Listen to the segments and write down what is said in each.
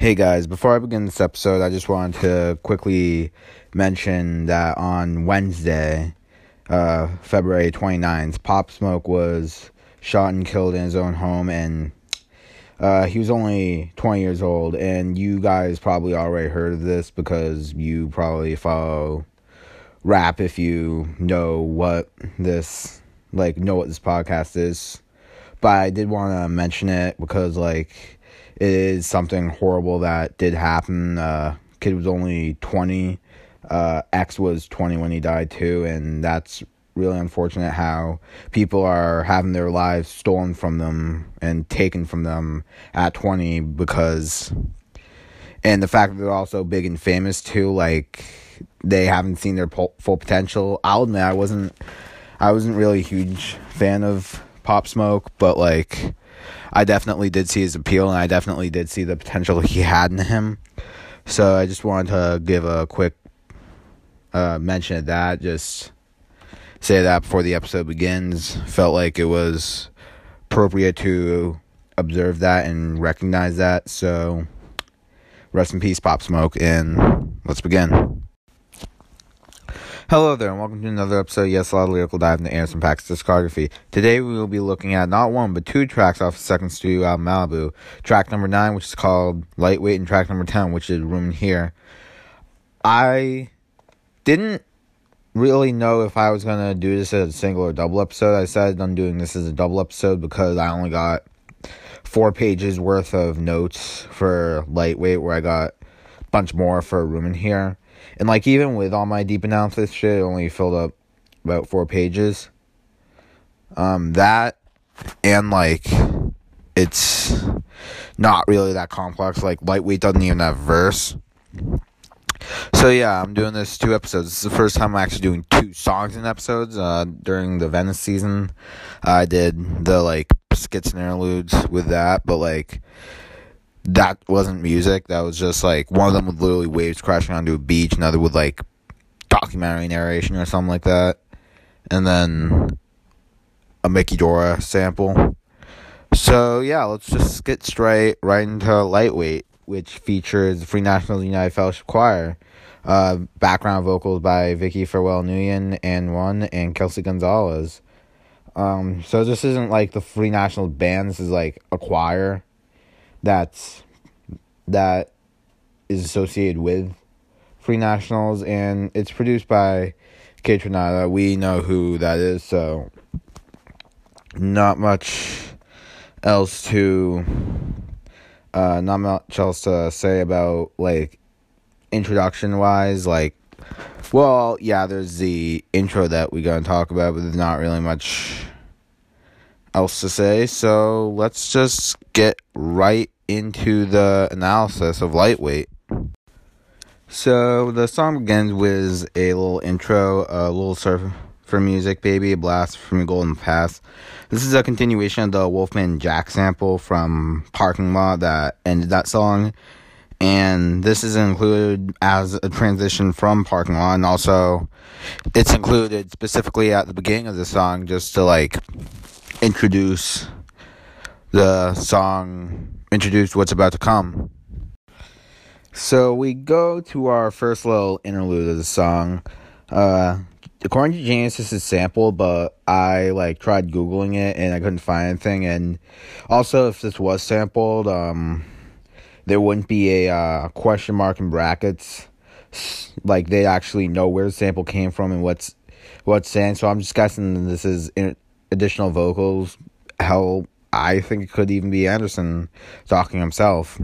Hey guys, before I begin this episode, I just wanted to quickly mention that on Wednesday, uh, February 29th, Pop Smoke was shot and killed in his own home, and uh, he was only 20 years old. And you guys probably already heard of this because you probably follow rap if you know what this, like, know what this podcast is. But I did want to mention it because, like, it is something horrible that did happen. Uh, kid was only 20. Uh, X was 20 when he died too, and that's really unfortunate how people are having their lives stolen from them and taken from them at 20 because and the fact that they're also big and famous too like they haven't seen their po- full potential i'll admit i wasn't i wasn't really a huge fan of pop smoke but like I definitely did see his appeal and I definitely did see the potential he had in him. So I just wanted to give a quick uh, mention of that. Just say that before the episode begins. Felt like it was appropriate to observe that and recognize that. So rest in peace, Pop Smoke, and let's begin. Hello there, and welcome to another episode of Yes a Lyrical Dive into Anderson .Paak's discography. Today we will be looking at not one, but two tracks off his second studio album, Malibu. Track number 9, which is called Lightweight, and track number 10, which is Room in Here. I didn't really know if I was going to do this as a single or double episode. I decided on doing this as a double episode because I only got four pages worth of notes for Lightweight, where I got a bunch more for Room in Here and like even with all my deep analysis shit, it only filled up about four pages. Um, that and like it's not really that complex. Like lightweight doesn't even have verse. So yeah, I'm doing this two episodes. This is the first time I'm actually doing two songs in episodes. Uh, during the Venice season, I did the like skits and interludes with that, but like that wasn't music. That was just like one of them with literally waves crashing onto a beach, another with like documentary narration or something like that, and then a Mickey Dora sample. So yeah, let's just get straight right into Lightweight, which features the Free Nationals United Fellowship Choir. Uh, background vocals by Vicky Farewell Nguyen and one and Kelsey Gonzalez. Um, so this isn't like the Free National Band. This is like a choir that's that is associated with Free Nationals, and it's produced by Kate. We know who that is, so not much else to uh, not much else to say about like introduction wise. Like, well, yeah, there's the intro that we're gonna talk about, but there's not really much else to say. So let's just get right into the analysis of Lightweight. So the song begins with a little intro, a little surf for music, baby, a blast from the Golden Pass. This is a continuation of the Wolfman Jack sample from Parking Lot that ended that song. And this is included as a transition from Parking Lot, and also it's included specifically at the beginning of the song just to like introduce the song introduce what's about to come. So we go to our first little interlude of the song. Uh, according to Genius, this is sampled, but I like tried googling it and I couldn't find anything. And also, if this was sampled, um, there wouldn't be a uh, question mark in brackets. Like they actually know where the sample came from and what's what's saying. So I'm just guessing this is additional vocals. Hell, I think it could even be Anderson talking himself.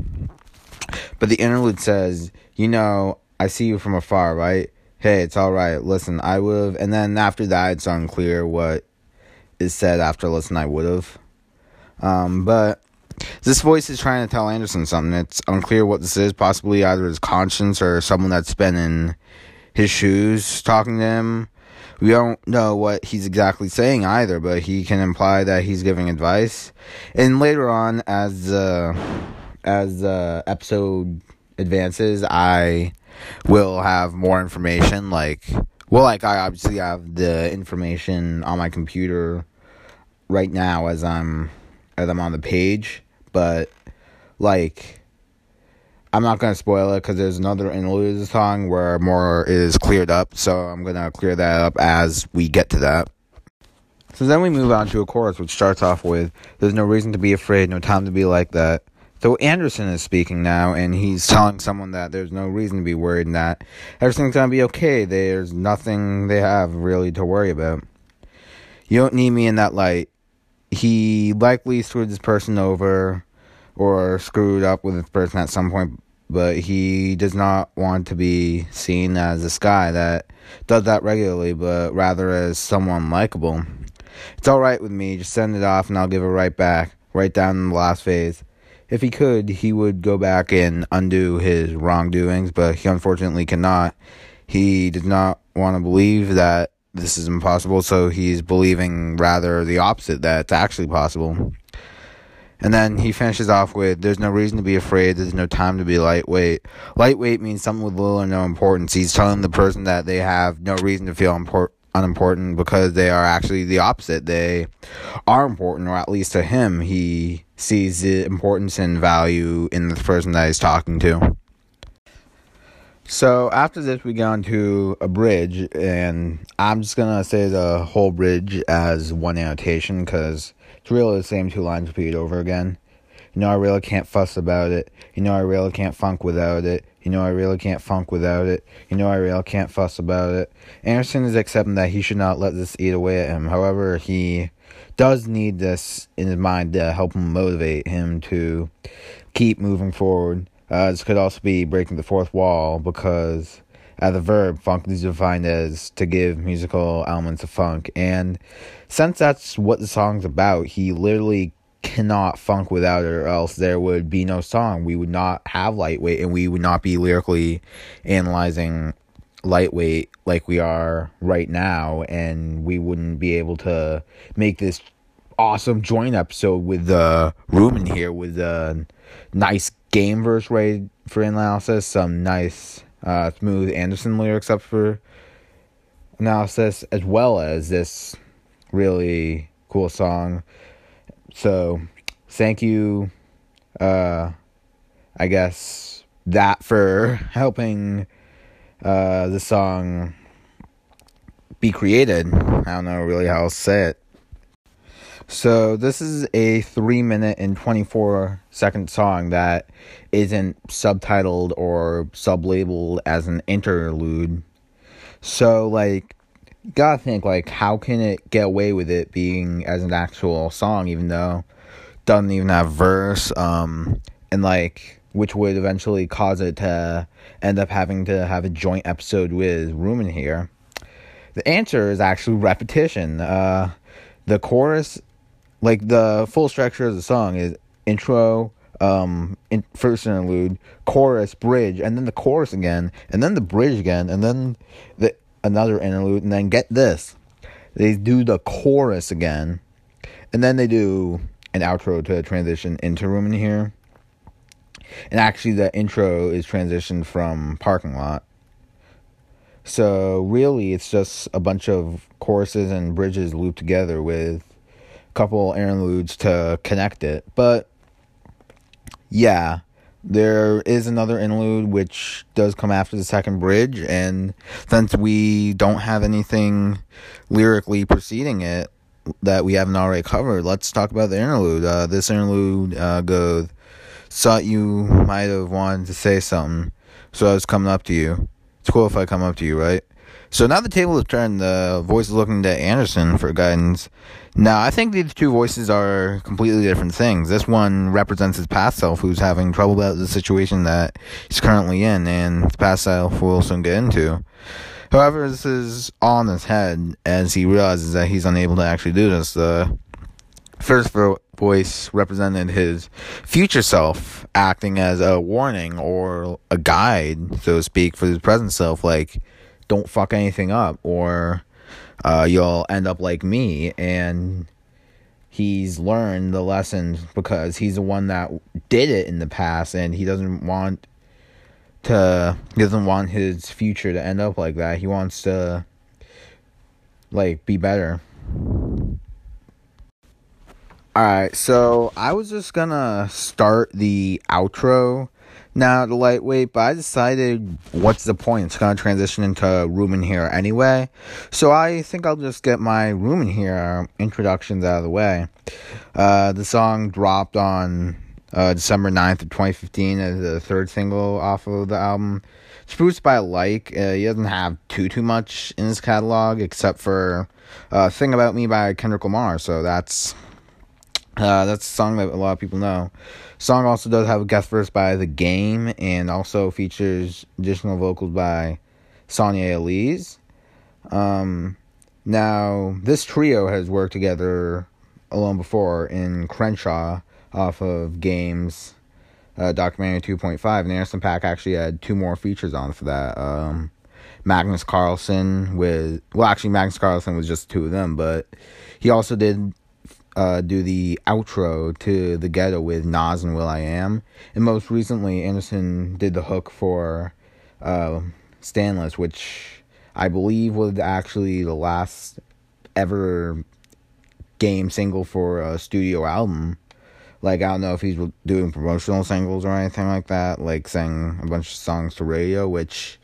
But the interlude says, You know, I see you from afar, right? Hey, it's alright. Listen, I would have. And then after that, it's unclear what is said after listen, I would have. Um, but this voice is trying to tell Anderson something. It's unclear what this is. Possibly either his conscience or someone that's been in his shoes talking to him we don't know what he's exactly saying either, but he can imply that he's giving advice. And later on, as the as the episode advances, I will have more information. Like, well, like I obviously have the information on my computer right now as I'm as I'm on the page, but like I'm not gonna spoil it because there's another interlude song where more is cleared up. So I'm gonna clear that up as we get to that. So then we move on to a chorus which starts off with There's no reason to be afraid, no time to be like that. So Anderson is speaking now and he's telling someone that there's no reason to be worried and that everything's gonna be okay. There's nothing they have really to worry about. You don't need me in that light. He likely screwed this person over or screwed up with this person at some point, but he does not want to be seen as this guy that does that regularly, but rather as someone likable. It's alright with me, just send it off and I'll give it right back, right down in the last phase. If he could, he would go back and undo his wrongdoings, but he unfortunately cannot. He does not want to believe that this is impossible, so he's believing rather the opposite, that it's actually possible. And then he finishes off with, There's no reason to be afraid. There's no time to be lightweight. Lightweight means something with little or no importance. He's telling the person that they have no reason to feel impor- unimportant because they are actually the opposite. They are important, or at least to him, he sees the importance and value in the person that he's talking to. So after this, we go into a bridge, and I'm just gonna say the whole bridge as one annotation because it's really the same two lines repeated over again. You know, I really can't fuss about it. You know, I really can't funk without it. You know, I really can't funk without it. You know, I really can't fuss about it. Anderson is accepting that he should not let this eat away at him. However, he does need this in his mind to help him motivate him to keep moving forward. Uh, this could also be breaking the fourth wall because, as the verb, funk is defined as to give musical elements of funk. And since that's what the song's about, he literally cannot funk without it, or else there would be no song. We would not have lightweight, and we would not be lyrically analyzing lightweight like we are right now, and we wouldn't be able to make this awesome joint episode with the uh, room in here with a nice game verse ready for analysis, some nice uh, smooth Anderson lyrics up for analysis, as well as this really cool song. So, thank you, uh, I guess, that for helping uh, the song be created. I don't know really how to say it. So this is a three minute and twenty four second song that isn't subtitled or sublabeled as an interlude. So like gotta think like how can it get away with it being as an actual song even though it doesn't even have verse um and like which would eventually cause it to end up having to have a joint episode with Room in here. The answer is actually repetition. Uh the chorus like the full structure of the song is intro, um, in, first interlude, chorus, bridge, and then the chorus again, and then the bridge again, and then the another interlude, and then get this, they do the chorus again, and then they do an outro to transition into room in here. And actually, the intro is transitioned from parking lot. So really, it's just a bunch of choruses and bridges looped together with couple interludes to connect it. But yeah, there is another interlude which does come after the second bridge, and since we don't have anything lyrically preceding it that we haven't already covered, let's talk about the interlude. Uh, this interlude uh, goes, Thought you might have wanted to say something, so I was coming up to you. It's cool if I come up to you, right? So now the table is turned. The voice is looking to Anderson for guidance. Now, I think these two voices are completely different things. This one represents his past self, who's having trouble about the situation that he's currently in, and his past self we'll soon get into. However, this is all in his head as he realizes that he's unable to actually do this. The first voice represented his future self, acting as a warning or a guide, so to speak, for his present self, like don't fuck anything up or uh, you'll end up like me and he's learned the lesson because he's the one that did it in the past and he doesn't want to he doesn't want his future to end up like that. He wants to like be better. All right so i was just gonna start the outro Now the lightweight, but I decided what's the point? It's gonna transition into room in here anyway. So I think I'll just get my room in here introductions out of the way. Uh, the song dropped on uh, December 9th of 2015 as the third single off of the album. It's produced by Like. Uh, he doesn't have too too much in his catalog except for uh, "Thing About Me" by Kendrick Lamar. So that's uh, that's a song that a lot of people know. Song also does have a guest verse by The Game and also features additional vocals by Sonyae Elise. Um, now, this trio has worked together alone before in Crenshaw off of Games uh, documentary 2.5, and Anderson .Paak actually had two more features on for that. Um, Magnus Carlsen with well, actually Magnus Carlsen was just two of them, but he also did uh, do the outro to the ghetto with Nas and will.i.am, and most recently Anderson did the hook for uh, Stainless, which I believe was actually the last ever game single for a studio album. Like I don't know if he's doing promotional singles or anything like that, like saying a bunch of songs to radio, which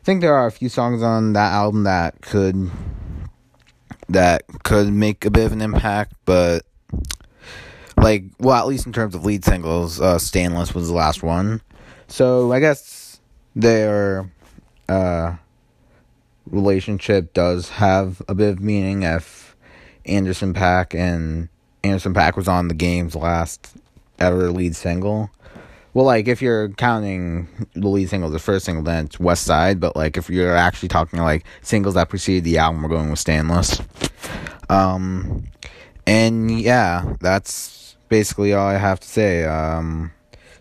I think there are a few songs on that album that could that could make a bit of an impact, but like well at least in terms of lead singles, uh, Stainless was the last one. So I guess their uh, relationship does have a bit of meaning if Anderson .Paak and Anderson .Paak was on the game's last ever lead single. Well, like if you're counting the lead single, the first single, then it's West Side. But like if you're actually talking like singles that preceded the album, we're going with Stainless. Um, and yeah, that's basically all I have to say. Um,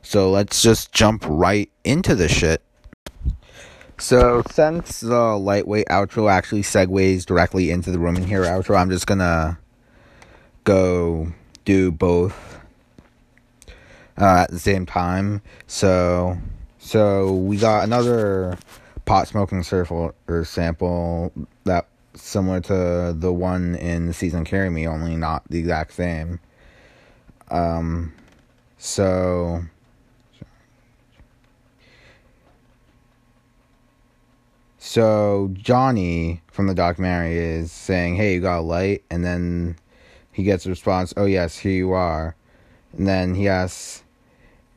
so let's just jump right into the shit. So since the lightweight outro actually segues directly into the room in here outro, I'm just gonna go do both uh, at the same time. So, so we got another pot smoking surfer sample that similar to the one in the season carry me, only not the exact same. Um, so. So Johnny from the documentary is saying, "Hey, you got a light?" And then he gets a response, "Oh yes, here you are." And then he asks,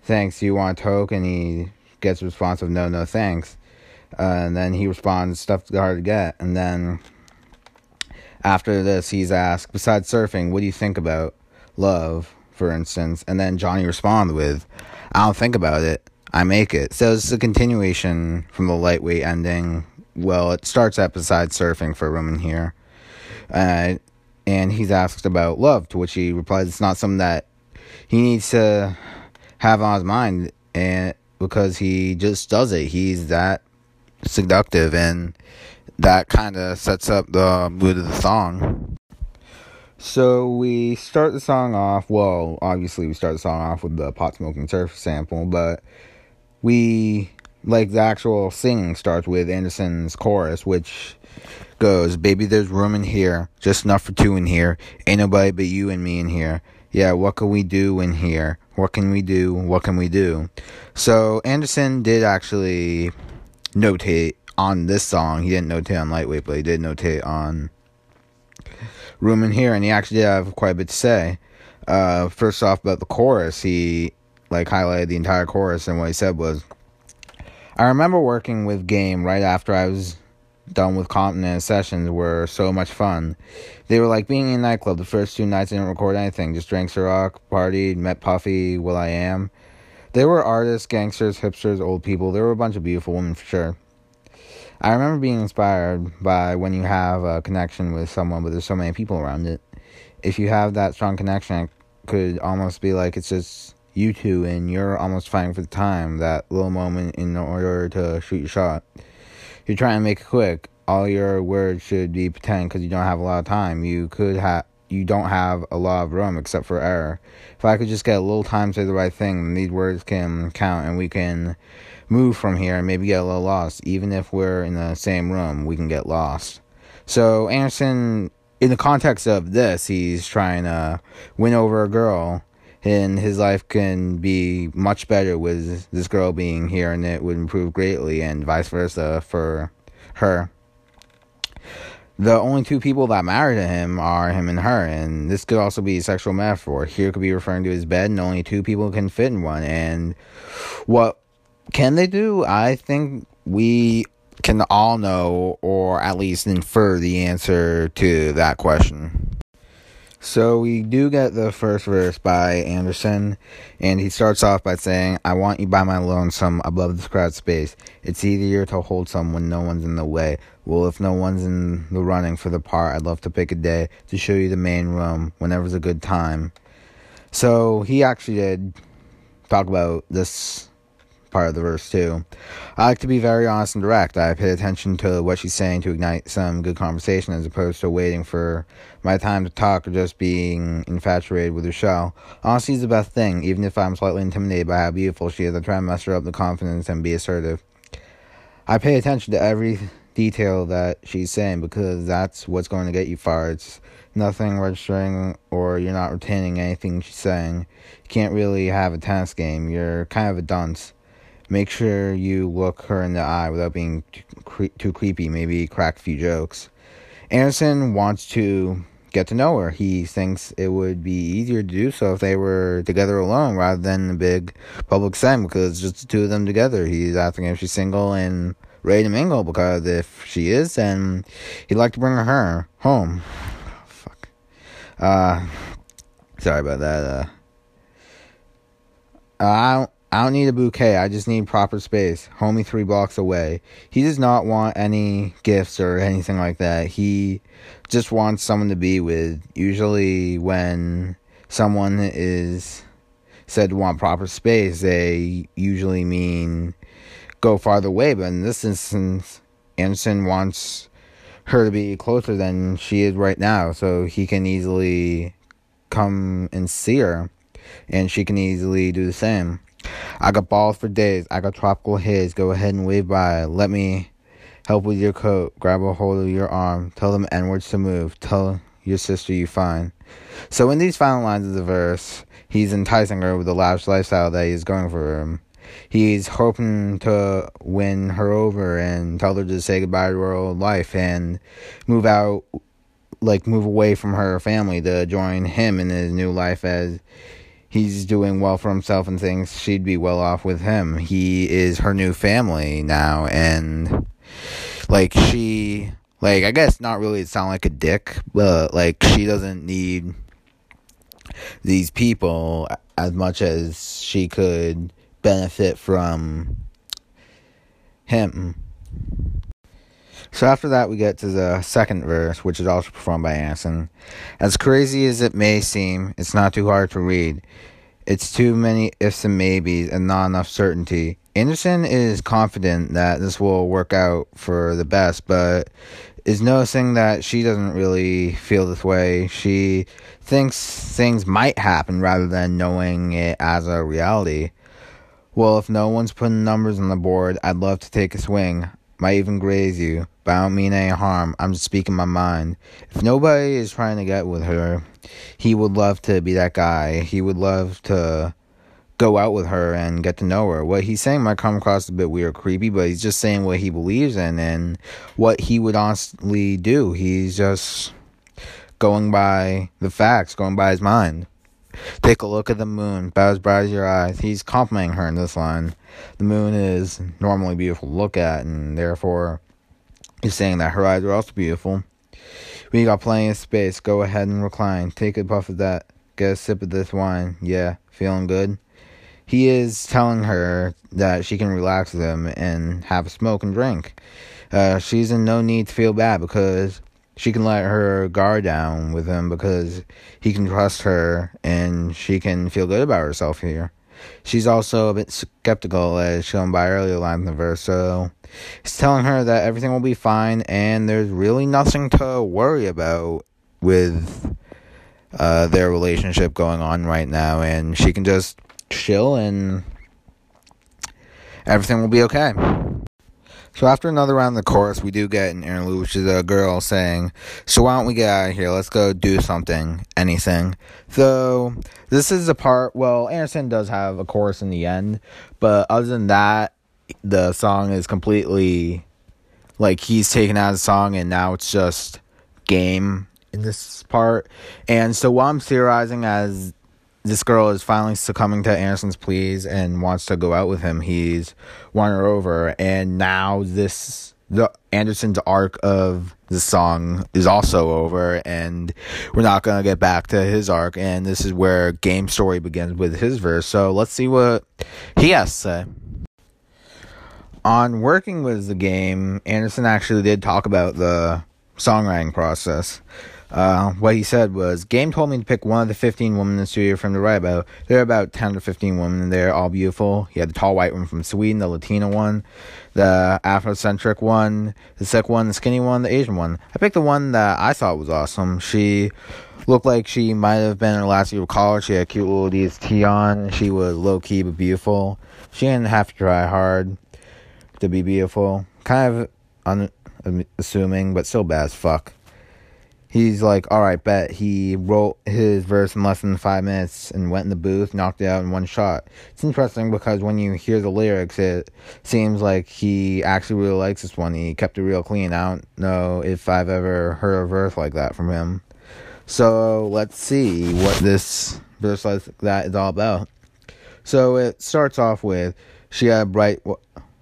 thanks, you want a toke? And he gets a response of, no, no, thanks. Uh, and then he responds, stuff's hard to get. And then after this, he's asked, besides surfing, what do you think about love, for instance? And then Johnny responds with, I don't think about it, I make it. So it's a continuation from the lightweight ending. Well, it starts at besides surfing for women here. Uh, and he's asked about love, to which he replies, it's not something that he needs to have on his mind and because he just does it. He's that seductive and that kind of sets up the mood of the song. So we start the song off, well, obviously we start the song off with the pot smoking surf sample, but we like the actual singing starts with Anderson's chorus, which goes, Baby, there's room in here, just enough for two in here. Ain't nobody but you and me in here. Yeah, what can we do in here? What can we do? What can we do? So Anderson did actually notate on this song. He didn't notate on Lightweight, but he did notate on Room in Here, and he actually did have quite a bit to say. Uh, first off, about the chorus, he like highlighted the entire chorus, and what he said was, "I remember working with Game right after I was done with Continent sessions were so much fun. They were like being in a nightclub. The first two nights I didn't record anything, just drank Ciroc, partied, met Puffy, will.i.am. There were artists, gangsters, hipsters, old people. There were a bunch of beautiful women for sure. I remember being inspired by when you have a connection with someone, but there's so many people around it. If you have that strong connection, it could almost be like it's just you two and you're almost fighting for the time, that little moment in order to shoot your shot you're trying to make it quick, all your words should be pretend because you don't have a lot of time. You could have you don't have a lot of room except for error. If I could just get a little time to say the right thing, these words can count and we can move from here and maybe get a little lost. Even if we're in the same room, we can get lost. So Anderson, in the context of this, he's trying to win over a girl and his life can be much better with this girl being here, and it would improve greatly, and vice versa for her. The only two people that matter to him are him and her, and this could also be a sexual metaphor. Here could be referring to his bed, and only two people can fit in one. And what can they do? I think we can all know, or at least infer the answer to that question. So we do get the first verse by Anderson, and he starts off by saying, I want you by my lonesome above this crowded space. It's easier to hold some when no one's in the way. Well, if no one's in the running for the part, I'd love to pick a day to show you the main room whenever's a good time. So he actually did talk about this part of the verse too. I like to be very honest and direct. I pay attention to what she's saying to ignite some good conversation as opposed to waiting for my time to talk or just being infatuated with her show. Honesty is the best thing, even if I'm slightly intimidated by how beautiful she is. I try to muster up the confidence and be assertive. I pay attention to every detail that she's saying because that's what's going to get you far. It's nothing registering or you're not retaining anything she's saying. You can't really have a tennis game. You're kind of a dunce make sure you look her in the eye without being too, cre- too creepy, maybe crack a few jokes. Anderson wants to get to know her. He thinks it would be easier to do so if they were together alone rather than a big public setting because it's just the two of them together. He's asking if she's single and ready to mingle because if she is, then he'd like to bring her home. fuck. Uh, sorry about that. Uh, I I don't need a bouquet. I just need proper space. Homie three blocks away. He does not want any gifts or anything like that. He just wants someone to be with. Usually, when someone is said to want proper space, they usually mean go farther away. But in this instance, Anderson wants her to be closer than she is right now, so he can easily come and see her, and she can easily do the same. I got balls for days. I got tropical haze. Go ahead and wave by. Let me help with your coat. Grab a hold of your arm. Tell them N words to move. Tell your sister you fine. So in these final lines of the verse, he's enticing her with the lavish lifestyle that he's going for him. He's hoping to win her over and tell her to say goodbye to her old life and move out, like move away from her family to join him in his new life as he's doing well for himself and thinks she'd be well off with him. He is her new family now, and like she, like I guess not really sound like a dick, but like she doesn't need these people as much as she could benefit from him. So after that, we get to the second verse, which is also performed by Anderson. As crazy as it may seem, it's not too hard to read. It's too many ifs and maybes and not enough certainty. Anderson is confident that this will work out for the best, but is noticing that she doesn't really feel this way. She thinks things might happen rather than knowing it as a reality. Well, if no one's putting numbers on the board, I'd love to take a swing might even graze you, but I don't mean any harm. I'm just speaking my mind. If nobody is trying to get with her, he would love to be that guy. He would love to go out with her and get to know her. What he's saying might come across a bit weird, creepy, but he's just saying what he believes in and what he would honestly do. He's just going by the facts, going by his mind. Take a look at the moon, about as bright as your eyes. He's complimenting her in this line. The moon is normally beautiful to look at, and therefore, he's saying that her eyes are also beautiful. We got plenty of space. Go ahead and recline. Take a puff of that. Get a sip of this wine. Yeah, feeling good? He is telling her that she can relax with him and have a smoke and drink. Uh, she's in no need to feel bad because she can let her guard down with him because he can trust her and she can feel good about herself here. She's also a bit skeptical, as shown by earlier lines in the verse, so he's telling her that everything will be fine and there's really nothing to worry about with uh, their relationship going on right now, and she can just chill and everything will be okay. So after another round of the chorus, we do get an interlude, which is a girl saying, "So why don't we get out of here? Let's go do something, anything." So this is the part. Well, Anderson does have a chorus in the end, but other than that, the song is completely like he's taken out of the song, and now it's just game in this part. And so what I'm theorizing as this girl is finally succumbing to Anderson's pleas and wants to go out with him. He's won her over, and now this the Anderson's arc of the song is also over, and we're not gonna get back to his arc. And this is where game story begins with his verse. So let's see what he has to say. On working with the game, Anderson actually did talk about the songwriting process. Uh, what he said was, Game told me to pick one of the 15 women in the studio from the write about. There are about 10 to 15 women there, all beautiful. He had the tall white one from Sweden, the Latina one, the Afrocentric one, the sick one, the skinny one, the Asian one. I picked the one that I thought was awesome. She looked like she might have been in her last year of college. She had cute little tee on. She was low key but beautiful. She didn't have to try hard to be beautiful. Kind of unassuming, um, but still bad as fuck he's like, all right, bet. He wrote his verse in less than five minutes and went in the booth, knocked it out in one shot. It's interesting because when you hear the lyrics, it seems like he actually really likes this one. He kept it real clean. I don't know if I've ever heard a verse like that from him. So let's see what this verse like that is all about. So it starts off with, she had bright,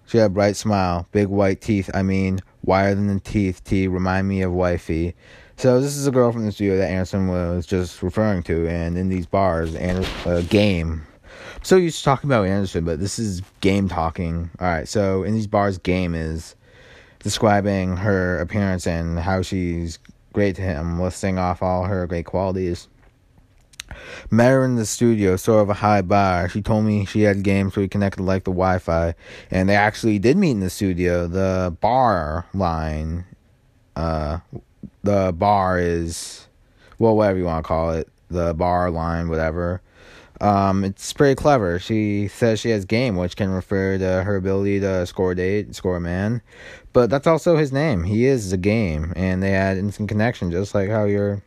she had a bright smile, big white teeth. I mean, wider than the teeth. T remind me of wifey. So this is a girl from the studio that Anderson was just referring to, and in these bars, and uh, game. So used to talking about Anderson, but this is game talking. All right, so in these bars, game is describing her appearance and how she's great to him, listing off all her great qualities. Met her in the studio, sort of a high bar. She told me she had games so we connected like the Wi Fi. And they actually did meet in the studio. The bar line uh, the bar is, well, whatever you want to call it, the bar line, whatever. Um, it's pretty clever. She says she has game, which can refer to her ability to score a date, score a man. But that's also his name. He is the game, and they had instant connection, just like how your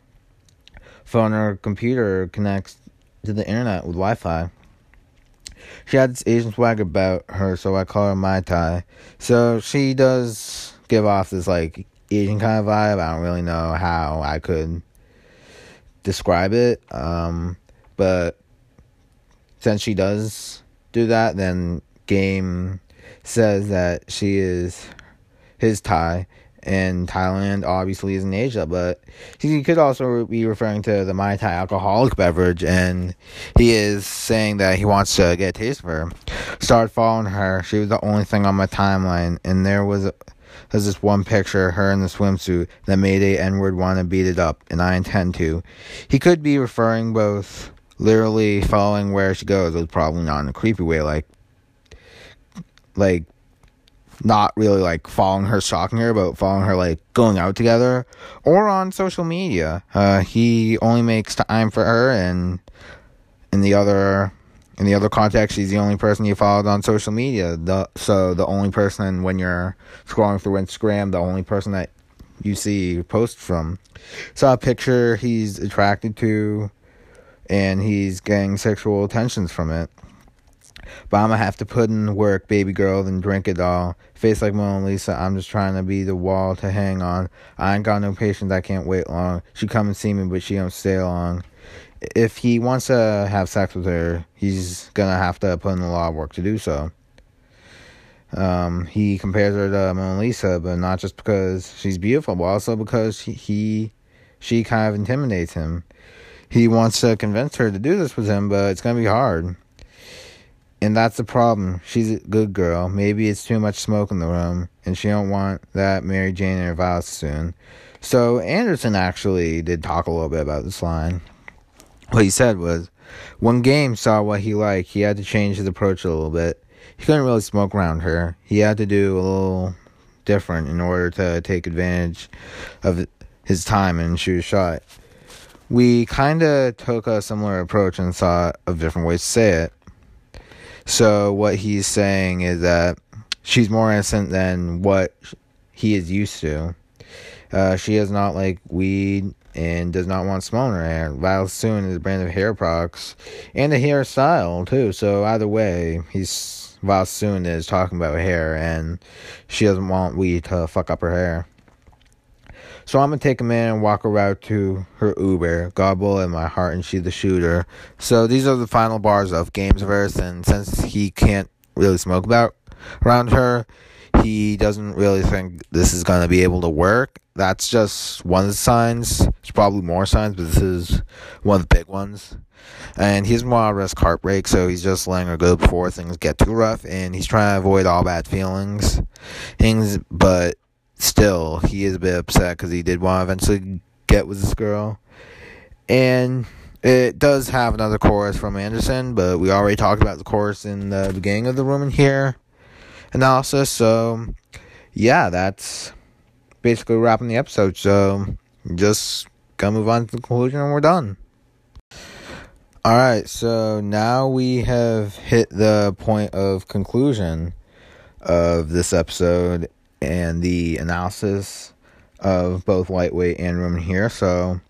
phone or computer connects to the internet with Wi-Fi. She had this Asian swag about her, so I call her Mai Tai. So she does give off this like Asian kind of vibe. I don't really know how I could describe it. Um, but since she does do that, then Game says that she is his Thai, and Thailand obviously is in Asia, but he could also be referring to the Mai Tai alcoholic beverage, and he is saying that he wants to get a taste of her. Started following her. She was the only thing on my timeline, and there was there's this one picture, of her in the swimsuit, that made a N-word want to beat it up, and I intend to. He could be referring both literally following where she goes, but probably not in a creepy way, like, like, not really like following her, stalking her, but following her, like going out together, or on social media. Uh, he only makes time for her, and in the other in the other context, she's the only person you followed on social media. The, so the only person when you're scrolling through Instagram, the only person that you see post from. Saw a picture he's attracted to, and he's getting sexual attentions from it. But I'm gonna have to put in work, baby girl, then drink it all. Face like Mona Lisa, I'm just trying to be the wall to hang on. I ain't got no patience, I can't wait long. She come and see me, but she don't stay long if he wants to have sex with her, he's gonna have to put in a lot of work to do so. Um, he compares her to Mona Lisa, but not just because she's beautiful, but also because he, he, she kind of intimidates him. He wants to convince her to do this with him, but it's gonna be hard. And that's the problem. She's a good girl. Maybe it's too much smoke in the room, and she don't want that Mary Jane in her Vidal Sassoon. So Anderson actually did talk a little bit about this line what he said was when Game saw what he liked, he had to change his approach a little bit. He couldn't really smoke around her. He had to do a little different in order to take advantage of his time and shoot a shot. We kind of took a similar approach and thought of different ways to say it. So, what he's saying is that she's more innocent than what he is used to. Uh, she does not like weed and does not want in her hair. Vidal Sassoon is a brand of hair products and a hairstyle too. So either way, he's Vidal Sassoon is talking about hair and she doesn't want weed to fuck up her hair. So I'm gonna take a minute and walk her out to her Uber, gobble in my heart, and she's the shooter. So these are the final bars of Games Earth, and since he can't really smoke about around her, he doesn't really think this is gonna be able to work. That's just one of the signs. There's probably more signs, but this is one of the big ones. And he's more risk heartbreak, so he's just letting her go before things get too rough, and he's trying to avoid all bad feelings, things, but still, he is a bit upset because he did want to eventually get with this girl. And it does have another chorus from Anderson, but we already talked about the chorus in the beginning of the Room in here analysis. So, yeah, that's basically wrapping the episode. So, just gonna move on to the conclusion and we're done. Alright, so now we have hit the point of conclusion of this episode and the analysis of both lightweight and room here. So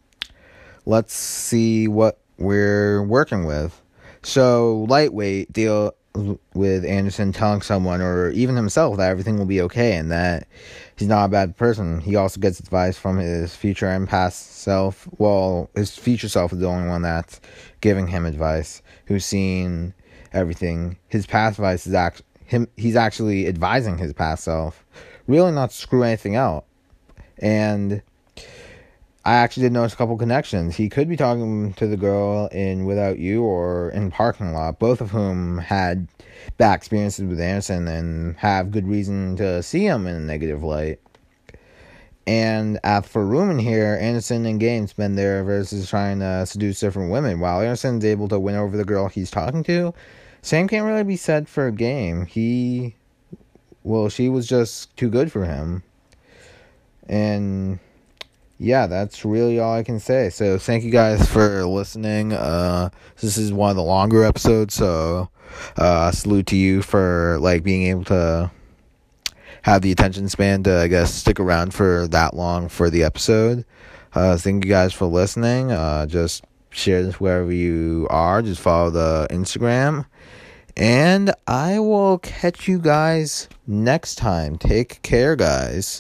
let's see what we're working with. So lightweight deal with Anderson telling someone or even himself that everything will be okay and that he's not a bad person. He also gets advice from his future and past self. Well, his future self is the only one that's giving him advice, who's seen everything. His past advice is act him he's actually advising his past self really not screw anything out. And I actually did notice a couple connections. He could be talking to the girl in Without You or in parking lot, both of whom had bad experiences with Anderson and have good reason to see him in a negative light. And at for room in here, Anderson and Game spend there versus trying to seduce different women. While Anderson's able to win over the girl he's talking to, same can't really be said for a Game. He well, she was just too good for him. And yeah, that's really all I can say. So thank you guys for listening. Uh, this is one of the longer episodes, so uh, salute to you for like being able to have the attention span to I guess stick around for that long for the episode. Uh, thank you guys for listening. Uh, just share this wherever you are. Just follow the Instagram and I will catch you guys next time. Take care, guys.